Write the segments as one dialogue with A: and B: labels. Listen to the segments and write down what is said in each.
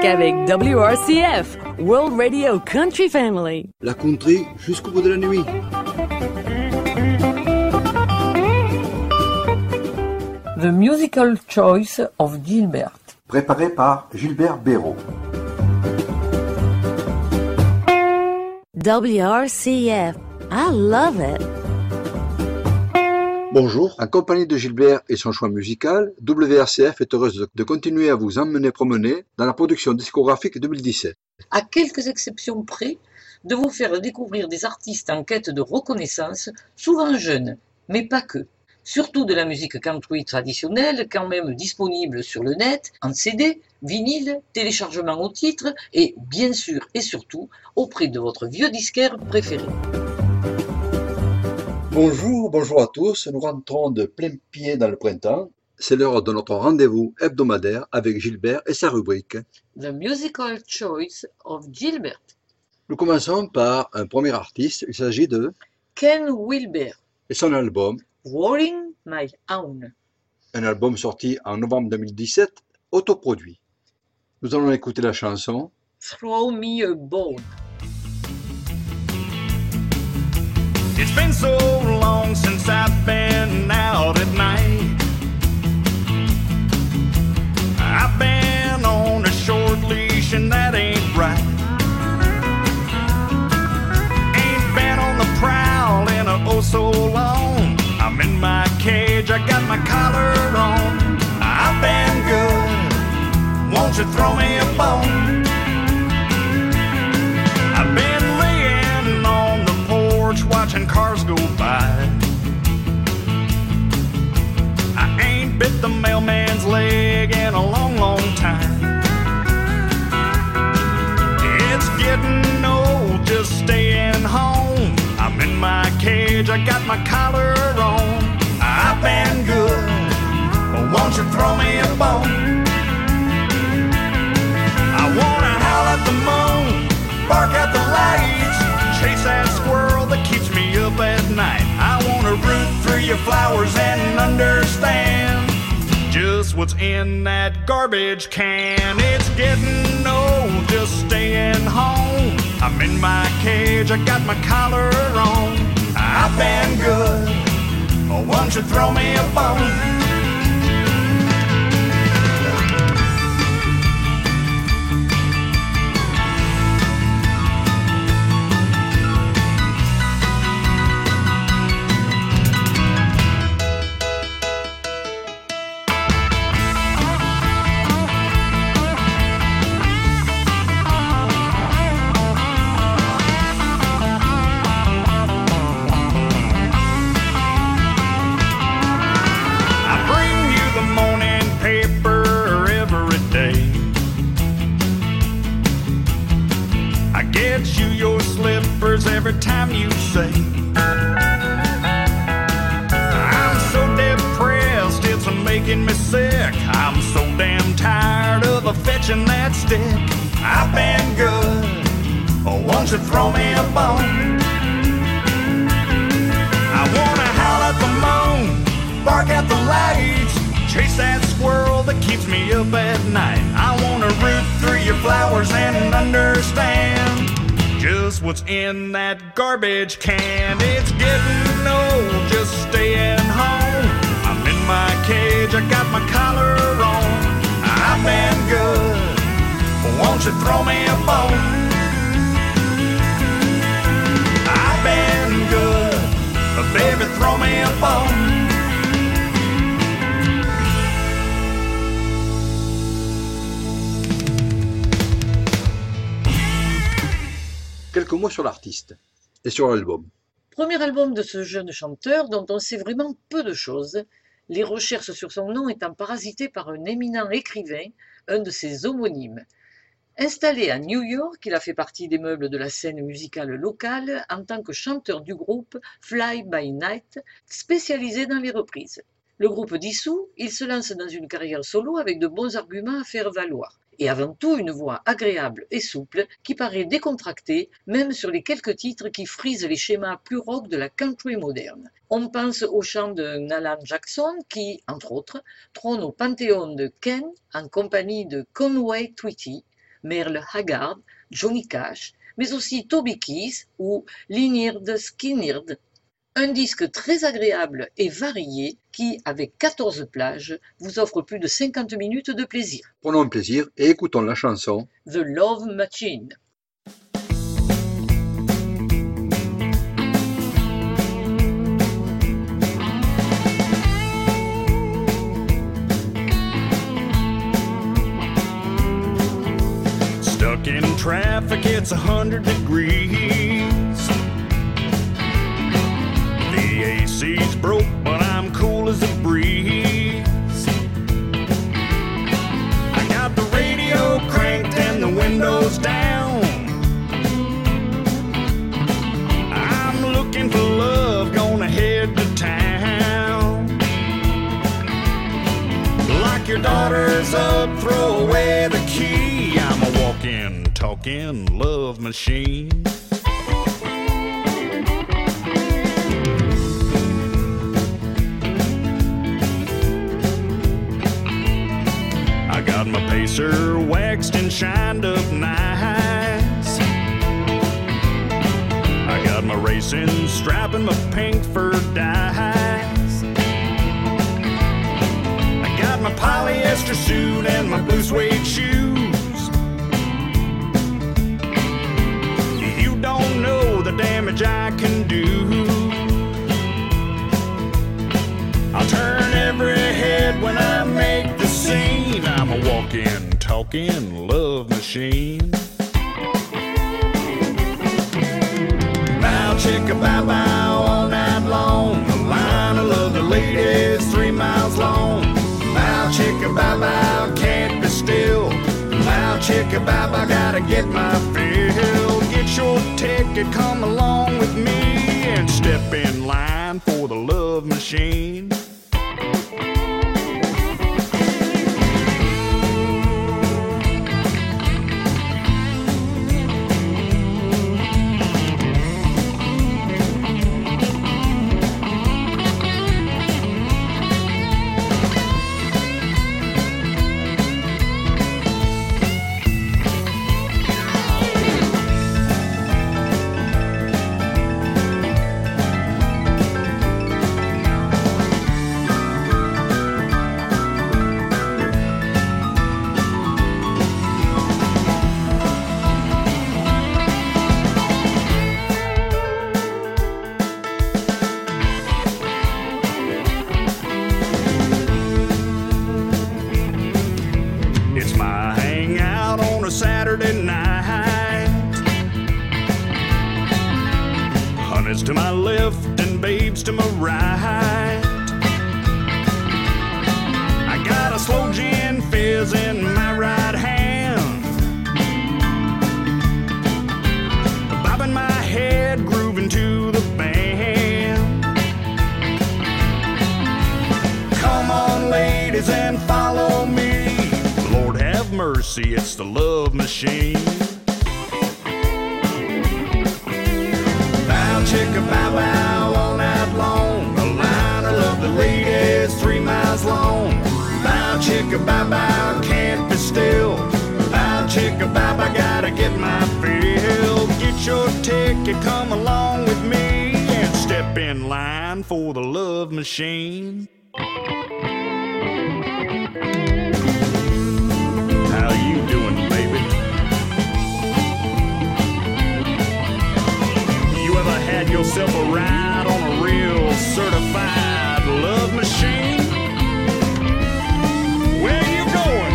A: WRCF, World Radio Country Family.
B: La country jusqu'au bout de la nuit.
C: The Musical Choice of Gilbert.
B: Préparé par Gilbert Béraud.
D: WRCF. I love it.
B: Bonjour, en compagnie de Gilbert et son choix musical, WRCF est heureuse de continuer à vous emmener promener dans la production discographique 2017.
C: À quelques exceptions près, de vous faire découvrir des artistes en quête de reconnaissance, souvent jeunes, mais pas que. Surtout de la musique country traditionnelle, quand même disponible sur le net, en CD, vinyle, téléchargement au titre et, bien sûr et surtout, auprès de votre vieux disquaire préféré.
B: Bonjour, bonjour à tous. Nous rentrons de plein pied dans le printemps. C'est l'heure de notre rendez-vous hebdomadaire avec Gilbert et sa rubrique.
C: The Musical Choice of Gilbert.
B: Nous commençons par un premier artiste. Il s'agit de
C: Ken Wilber,
B: et son album,
C: Rolling My Own.
B: un album sorti en novembre 2017, autoproduit. Nous allons écouter la chanson
C: Throw Me a Bone.
E: Been so long since I've been out at night. I've been on a short leash and that ain't right. Ain't been on the prowl in a oh so long. I'm in my cage, I got my collar on. I've been good. Won't you throw me a bone? Go by. I ain't bit the mailman's leg in a long, long time. It's getting old just staying home. I'm in my cage, I got my collar on. I've been good. But won't you throw me a bone? Flowers and understand just what's in that garbage can. It's getting old just staying home. I'm in my cage, I got my collar on. I've been good. Won't you throw me a bone? Making me sick. I'm so damn tired of a fetching that stick. I've been good. Oh, won't you throw me a bone? I wanna howl at the moon, bark at the lights, chase that squirrel that keeps me up at night. I wanna root through your flowers and understand just what's in that garbage can. It's getting old, just staying home. My cage, I got my collar on. I've been good. Won't you throw me a bone? I've been good, but baby, throw me a bone.
B: quelques mots sur l'artiste et sur l'album.
C: Premier album de ce jeune chanteur dont on sait vraiment peu de choses, les recherches sur son nom étant parasitées par un éminent écrivain, un de ses homonymes. Installé à New York, il a fait partie des meubles de la scène musicale locale en tant que chanteur du groupe Fly By Night, spécialisé dans les reprises. Le groupe dissous, il se lance dans une carrière solo avec de bons arguments à faire valoir. Et avant tout, une voix agréable et souple qui paraît décontractée, même sur les quelques titres qui frisent les schémas plus rock de la country moderne. On pense au chant de Nalan Jackson qui, entre autres, trône au panthéon de Ken en compagnie de Conway Twitty, Merle Haggard, Johnny Cash, mais aussi Toby Keith ou Lynyrd Skynyrd. Un disque très agréable et varié qui, avec 14 plages, vous offre plus de 50 minutes de plaisir.
B: Prenons un plaisir et écoutons la chanson
C: The Love Machine.
E: Stuck in traffic, it's a hundred degrees. Broke, but I'm cool as a breeze. I got the radio cranked and the windows down. I'm looking for love, gonna head to town. Like your daughter's up, throw away the key. I'm a walking, talking love machine. Pacer waxed and shined up nice. I got my racing stripe and my pink fur dice. I got my polyester suit and my blue suede shoes. You don't know the damage I can do. I'll turn every head when I make the scene. I'm a walking, talking love machine. Bow chicka bow bow all night long. The line of the ladies three miles long. Bow chicka bow bow can't be still. Bow chicka bow bow gotta get my fill. Get your ticket, come along with me and step in line for the love machine. Have it's the love machine. Bow chicka bow bow all night long. The line of love the ladies three miles long. Bow chicka bow bow can't be still. Bow chicka bow bow gotta get my fill. Get your ticket, come along with me and step in line for the love machine. Had yourself a ride on a real certified love machine? Where you going?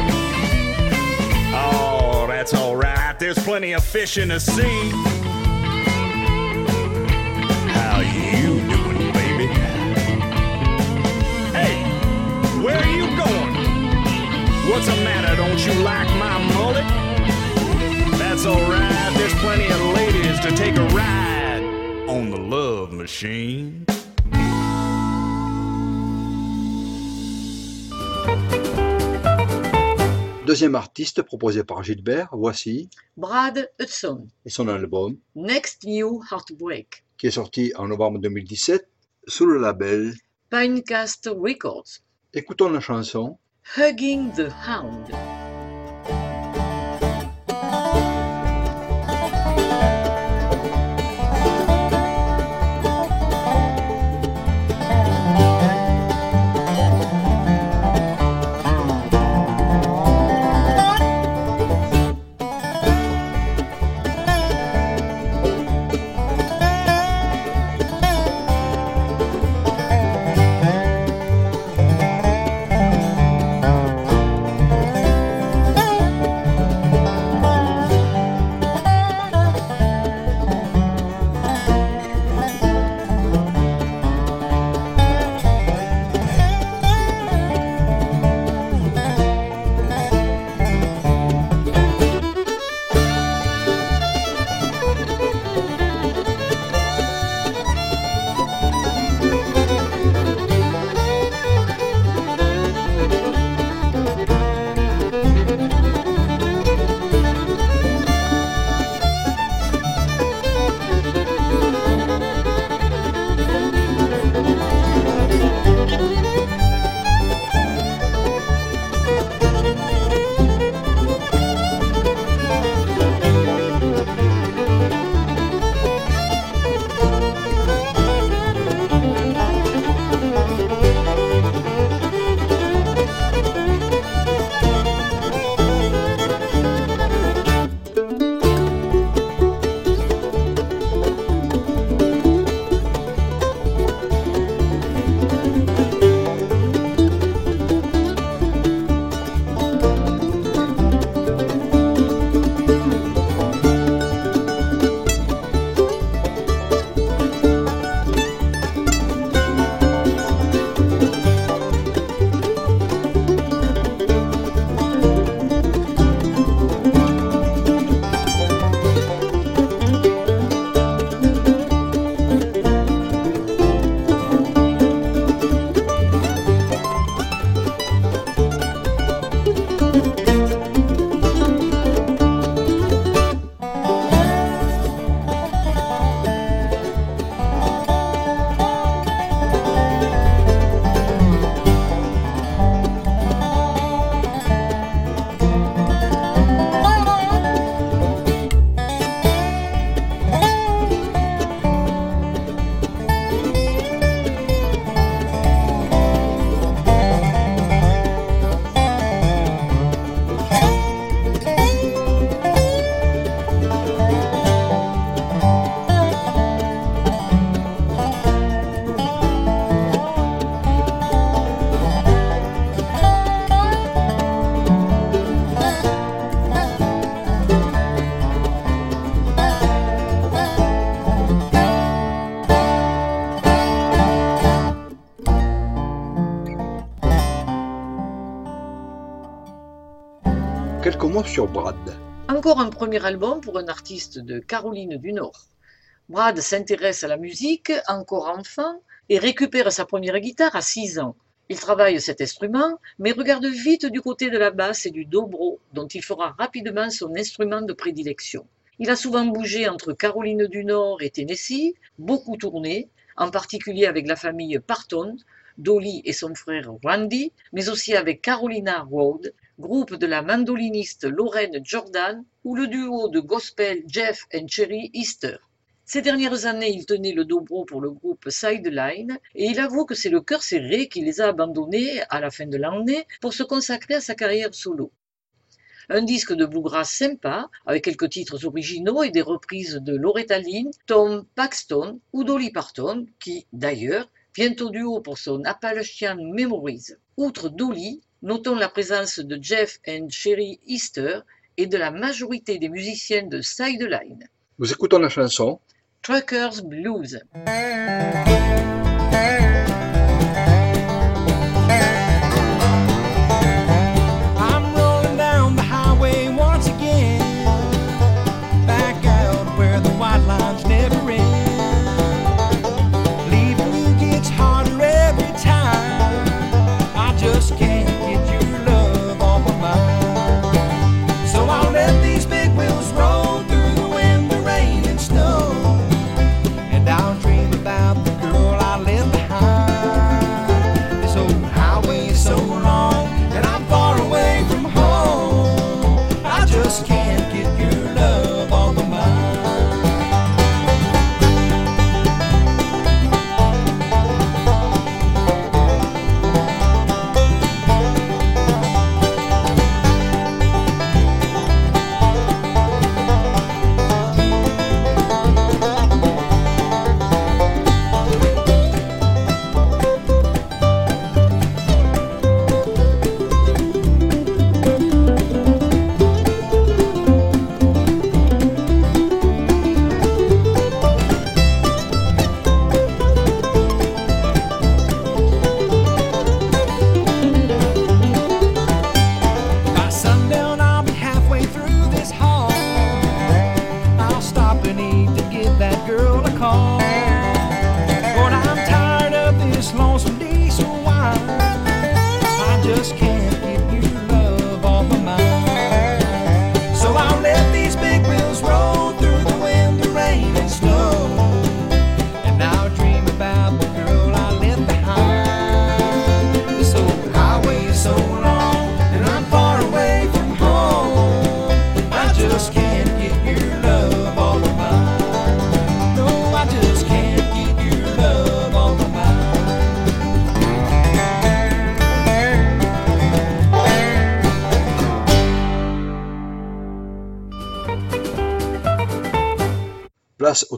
E: Oh, that's all right. There's plenty of fish in the sea. How you doing, baby? Hey, where are you going? What's the matter? Don't you like my mullet? That's alright. There's plenty of ladies to take a ride machine.
B: Deuxième artiste proposé par Gilbert, voici,
C: Brad Hudson,
B: et son album,
C: Next New Heartbreak,
B: qui est sorti en novembre 2017 sous le label.
C: Pinecast Records,
B: Écoutons la chanson
C: Hugging the Hound. Premier album pour un artiste de Caroline du Nord. Brad s'intéresse à la musique encore enfant et récupère sa première guitare à 6 ans. Il travaille cet instrument, mais regarde vite du côté de la basse et du dobro, dont il fera rapidement son instrument de prédilection. Il a souvent bougé entre Caroline du Nord et Tennessee, beaucoup tourné, en particulier avec la famille Parton, Dolly et son frère Randy, mais aussi avec Carolina Road, groupe de la mandoliniste Lorraine Jordan ou le duo de gospel Jeff and Cherry Easter. Ces dernières années, il tenait le dobro pour le groupe Sideline et il avoue que c'est le cœur serré qui les a abandonnés à la fin de l'année pour se consacrer à sa carrière solo. Un disque de bluegrass sympa, avec quelques titres originaux et des reprises de Loretta Lynn, Tom Paxton ou Dolly Parton, qui, d'ailleurs, vient au duo pour son Appalachian Memories. Outre Dolly, notons la présence de Jeff and Sherry Easter et de la majorité des musiciens de Sideline.
B: Nous écoutons la chanson
C: Truckers Blues.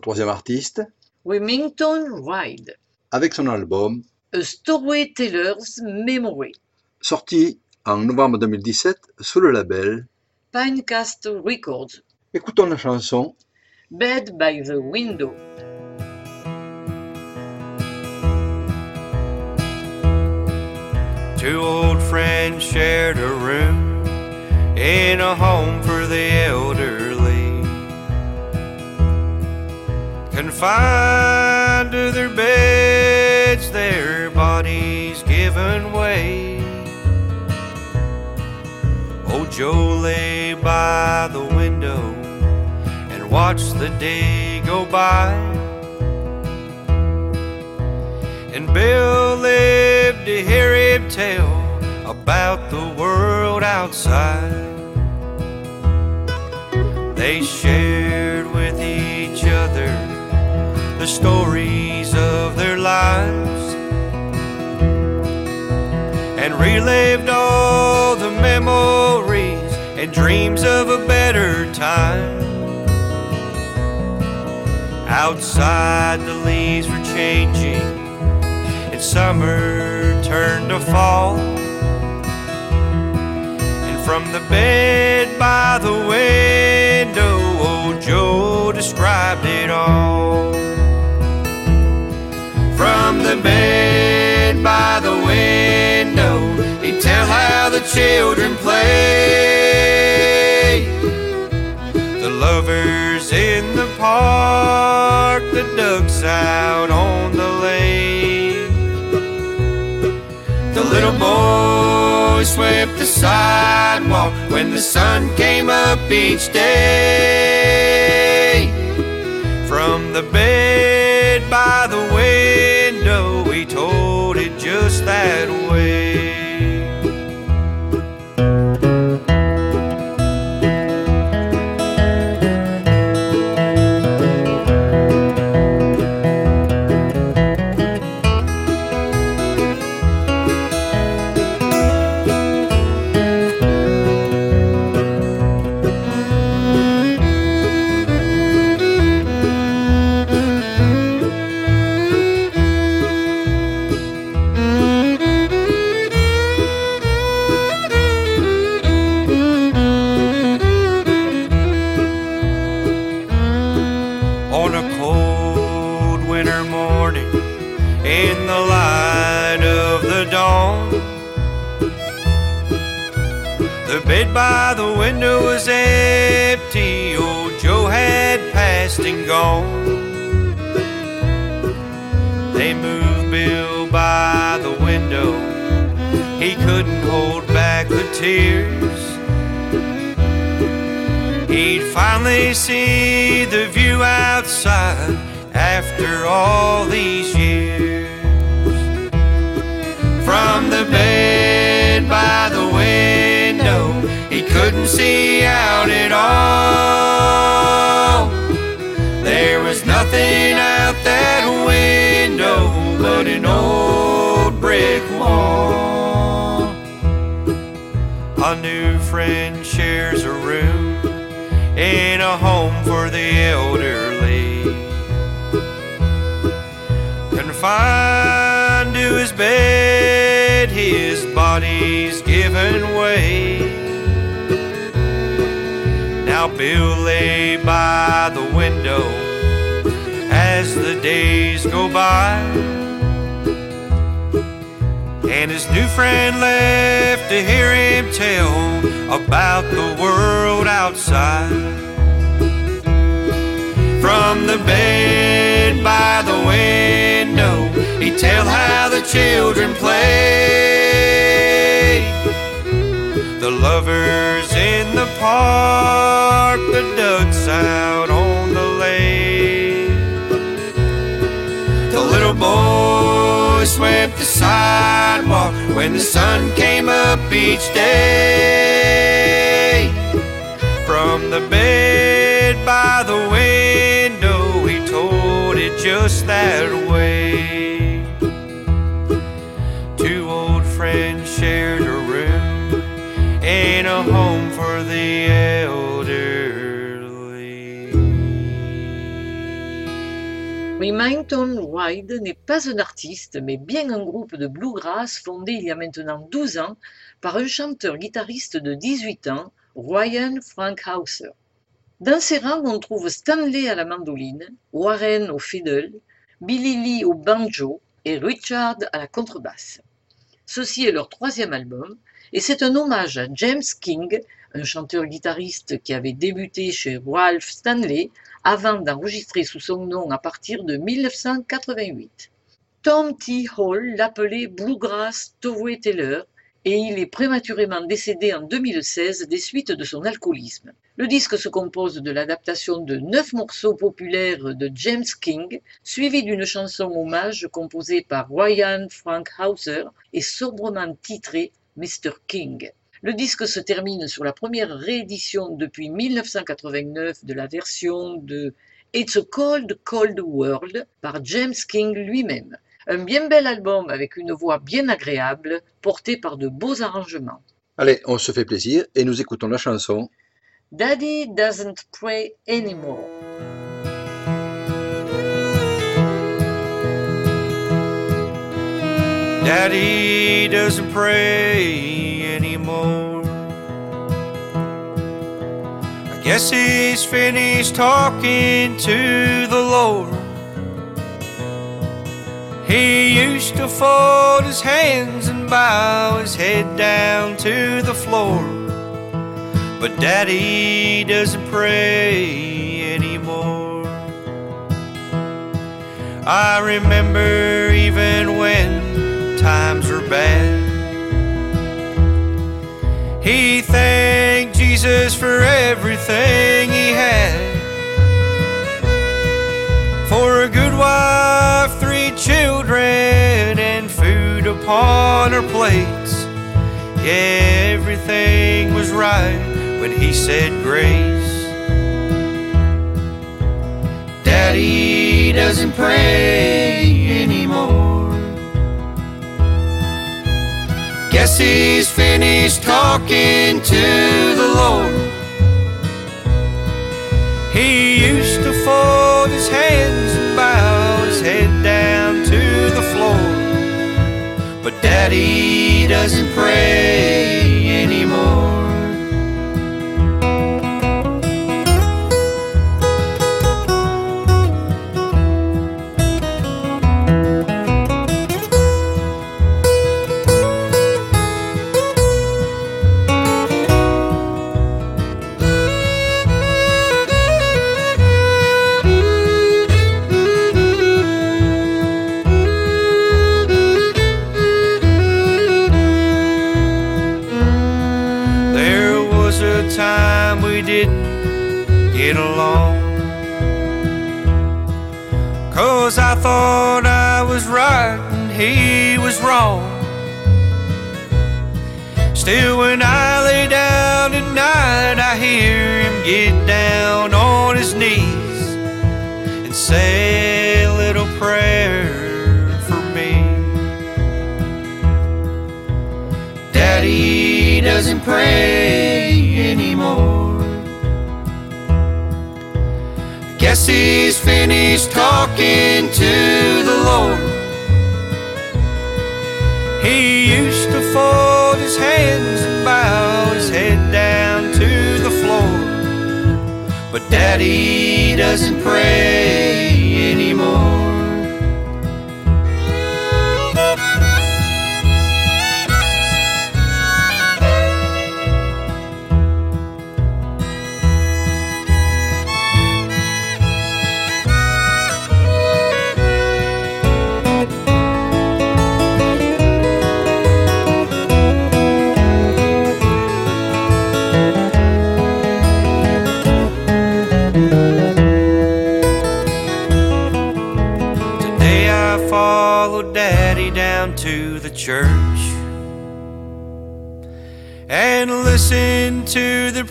B: Troisième artiste
C: Remington Ride,
B: avec son album
C: A Storyteller's Memory,
B: sorti en novembre 2017 sous le label.
C: Pinecast Records,
B: Écoutons la chanson
C: Bed by the Window.
F: Two old friends shared a room in a home for the elderly. Confined to their beds, their bodies given way. Old Joe lay by the window and watched the day go by. And Bill lived to hear him tell about the world outside. They shared the stories of their lives and relived all the memories and dreams of a better time. Outside, the leaves were changing, and summer turned to fall. And from the bed by the window, old Joe described it all from the bed by the window. He'd tell how the children play. The lovers in the park, the ducks out on the lake. The little boy swept the sidewalk when the sun came up each day. From the bed by just bed by the window was empty, old Joe had passed and gone. They moved Bill by the window, he couldn't hold back the tears. He'd finally see the view outside after all these years. From the bed by the couldn't see out at all. There was nothing out that window but an old brick wall. A new friend shares a room in a home for the elderly. Confined to his bed, his body's given way. Bill lay by the window as the days go by. And his new friend left to hear him tell about the world outside. From the bed by the window, he'd tell how the children play. Park, the ducks out on the lake. The little boy swept the sidewalk when the sun came up each day. From the bed by the window, he told it just that way.
C: Remington Wide n'est pas un artiste, mais bien un groupe de bluegrass fondé il y a maintenant 12 ans par un chanteur-guitariste de 18 ans, Ryan Frankhauser. Dans ses rangs, on trouve Stanley à la mandoline, Warren au fiddle, Billy Lee au banjo et Richard à la contrebasse. Ceci est leur troisième album et c'est un hommage à James King, un chanteur-guitariste qui avait débuté chez Ralph Stanley avant d'enregistrer sous son nom à partir de 1988. Tom T. Hall l'appelait Bluegrass Toway Taylor et il est prématurément décédé en 2016 des suites de son alcoolisme. Le disque se compose de l'adaptation de neuf morceaux populaires de James King, suivi d'une chanson hommage composée par Ryan Frankhauser et sobrement titrée Mr. King. Le disque se termine sur la première réédition depuis 1989 de la version de It's a Cold, Cold World par James King lui-même. Un bien bel album avec une voix bien agréable, portée par de beaux arrangements.
B: Allez, on se fait plaisir et nous écoutons la chanson
C: Daddy doesn't pray anymore.
F: Daddy doesn't pray Guess he's finished talking to the Lord. He used to fold his hands and bow his head down to the floor. But Daddy doesn't pray anymore. I remember even when times were bad. He thanked Jesus for everything he had. For a good wife, three children, and food upon her plates. Yeah, everything was right when he said grace. Daddy doesn't pray Guess he's finished talking to the Lord. He used to fold his hands and bow his head down to the floor. But Daddy doesn't pray doesn't pray anymore. Guess he's finished talking to the Lord. He used to fold his hands and bow his head down to the floor. But Daddy doesn't pray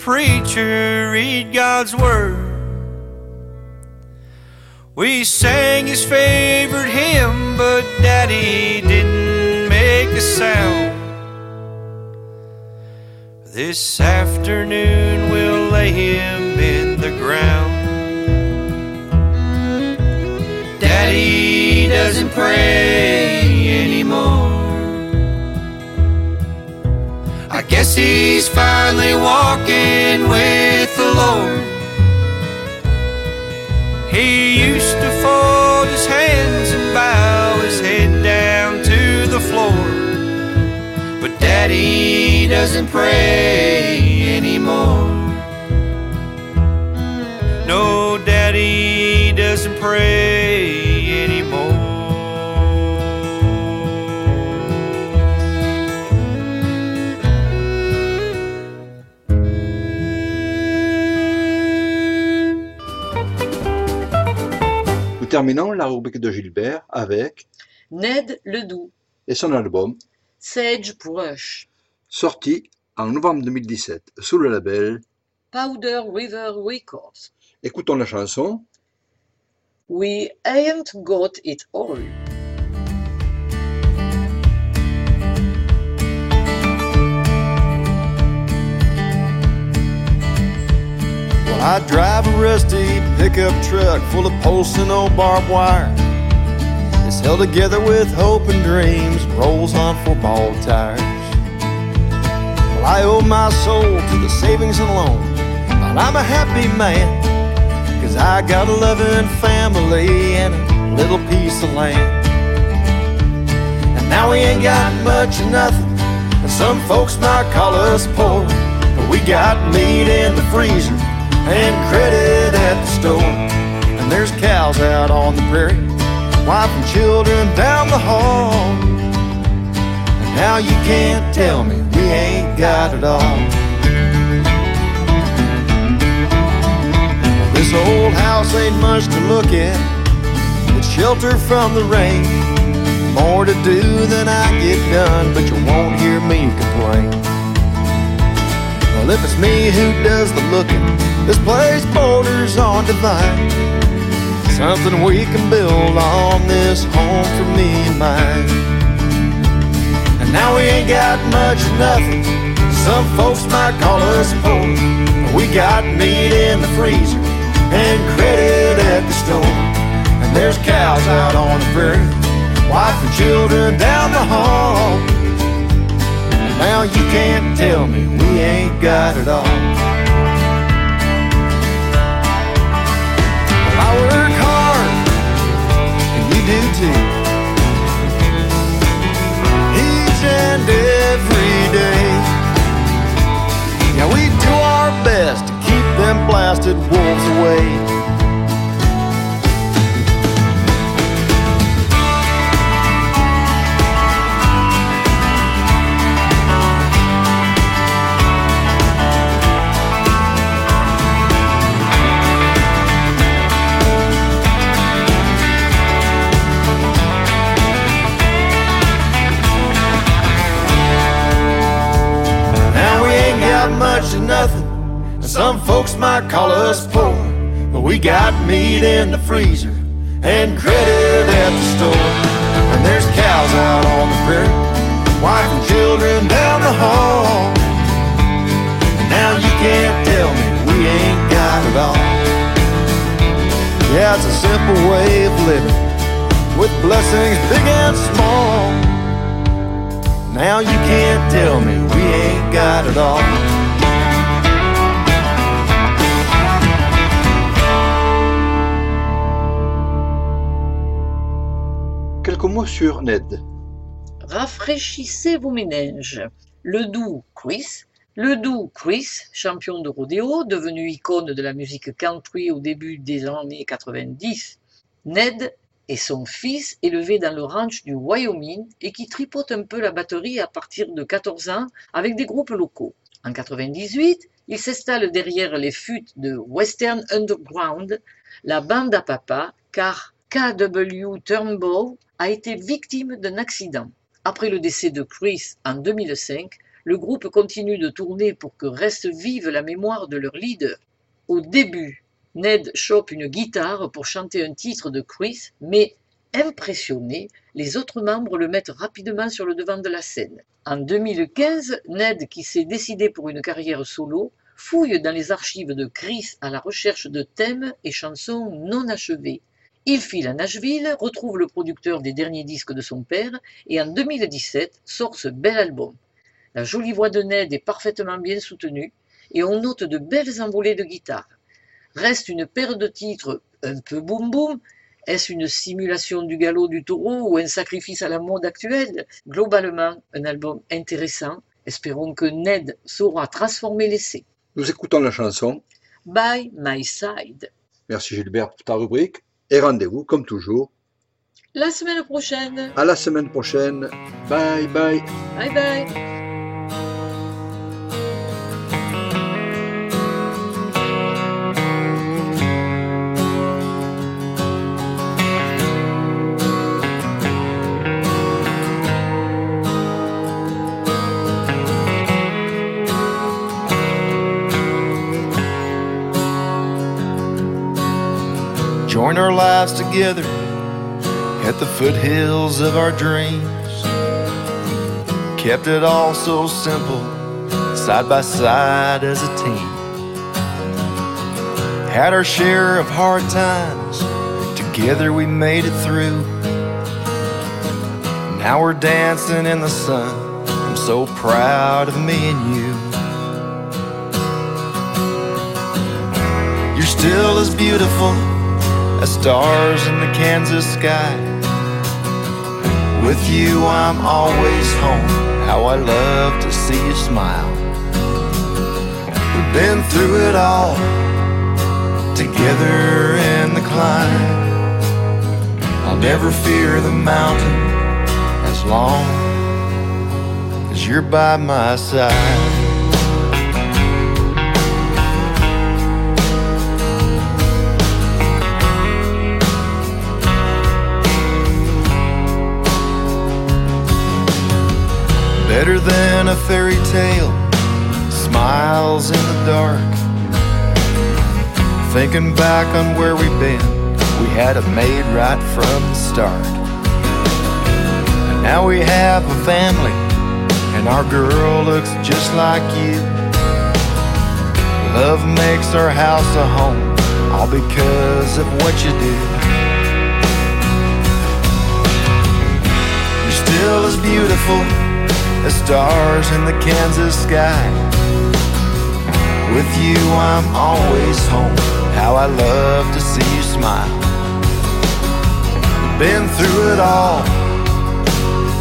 F: preacher read God's word. We sang his favorite hymn, but Daddy didn't make a sound. This afternoon we'll lay him in the ground. Daddy doesn't pray guess he's finally walking with the Lord. He used to fold his hands and bow his head down to the floor. But Daddy doesn't pray anymore. No, Daddy doesn't pray
B: terminons la rubrique de Gilbert avec
C: Ned Ledoux,
B: et son album
C: Sage pour Hush,
B: sorti en novembre 2017 sous le label.
C: Powder River Records.
B: Écoutons la chanson
C: We ain't got it all.
G: I drive a rusty pickup truck full of posts and old barbed wire. It's held together with hope and dreams, rolls on four ball tires. Well, I owe my soul to the savings and loan, and I'm a happy man. Cause I got a loving family and a little piece of land. And now we ain't got much of nothing, and some folks might call us poor. But we got meat in the freezer and credit at the store. And there's cows out on the prairie wife and children down the hall. And now you can't tell me we ain't got it all. This old house ain't much to look at. It's shelter from the rain. More to do than I get done, but you won't hear me complain. Well, if it's me who does the looking, this place borders on divine. Something we can build on this home for me and mine. And now we ain't got much of nothing. Some folks might call us poor. We got meat in the freezer and credit at the store. And there's cows out on the prairie, wife and children down the hall. Now you can't tell me we ain't got it all. Too. Each and every day. Yeah, we do our best to keep them blasted wolves away. In the freezer and credit at the store. And there's cows out on the prairie, wife and children down the hall. And now you can't tell me we ain't got it all. Yeah, it's a simple way of living with blessings big and small. Now you can't tell me we ain't got it all.
B: Sur Ned.
C: Rafraîchissez vos méninges. Le doux Chris, le doux Chris, champion de rodéo, devenu icône de la musique country au début des années 90. Ned est son fils élevé dans le ranch du Wyoming et qui tripote un peu la batterie à partir de 14 ans avec des groupes locaux. En 98, il s'installe derrière les fûts de Western Underground, la bande à papa, car KW Turnbull a été victime d'un accident. Après le décès de Chris en 2005, le groupe continue de tourner pour que reste vive la mémoire de leur leader. Au début, Ned chope une guitare pour chanter un titre de Chris, mais impressionné, les autres membres le mettent rapidement sur le devant de la scène. En 2015, Ned, qui s'est décidé pour une carrière solo, fouille dans les archives de Chris à la recherche de thèmes et chansons non achevés. Il file à Nashville, retrouve le producteur des derniers disques de son père et en 2017 sort ce bel album. La jolie voix de Ned est parfaitement bien soutenue et on note de belles envolées de guitare. Reste une paire de titres un peu boum boum. Est-ce une simulation du galop du taureau ou un sacrifice à la mode actuelle? Globalement, un album intéressant. Espérons que Ned saura transformer l'essai.
B: Nous écoutons la chanson.
C: By My Side.
B: Merci Gilbert pour ta rubrique. Et rendez-vous, comme toujours,
C: La semaine prochaine.
B: à la semaine prochaine. Bye bye.
C: Bye bye.
G: Together at the foothills of our dreams. Kept it all so simple, side by side as a team. Had our share of hard times, together we made it through. Now we're dancing in the sun. I'm so proud of me and you. You're still as beautiful as stars in the Kansas sky. With you, I'm always home. How I love to see you smile. We've been through it all together in the climb. I'll never fear the mountain as long as you're by my side. Better than a fairy tale, smiles in the dark. Thinking back on where we've been, we had it made right from the start. And now we have a family, and our girl looks just like you. Love makes our house a home, all because of what you do. You're still as beautiful as stars in the Kansas sky. With you, I'm always home. How I love to see you smile. Been through it all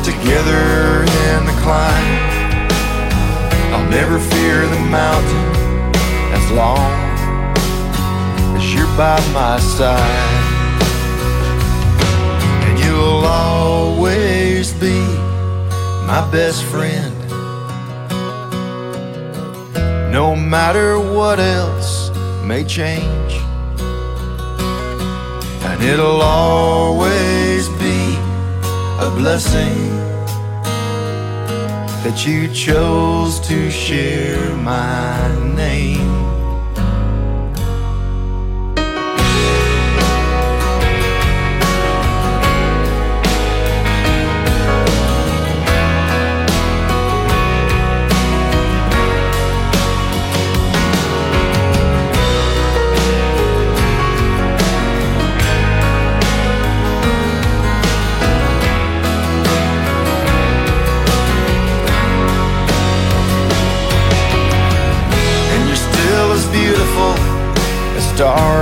G: together in the climb. I'll never fear the mountain as long as you're by my side. And you'll always be my best friend. No matter what else may change, and it'll always be a blessing that you chose to share my name.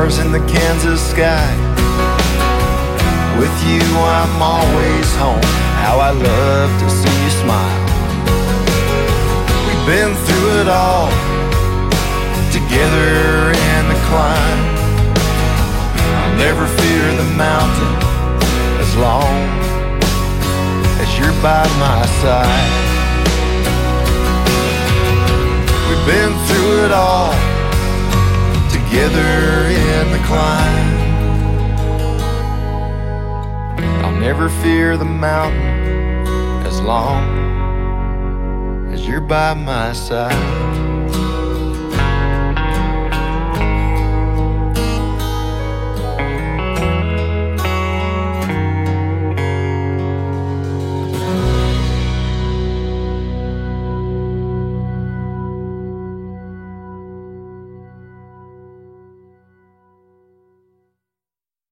G: Stars in the Kansas sky. With you, I'm always home. How I love to see you smile. We've been through it all together in the climb. I'll never fear the mountain as long as you're by my side. We've been through it all together in the climb. I'll never fear the mountain as long as you're by my side.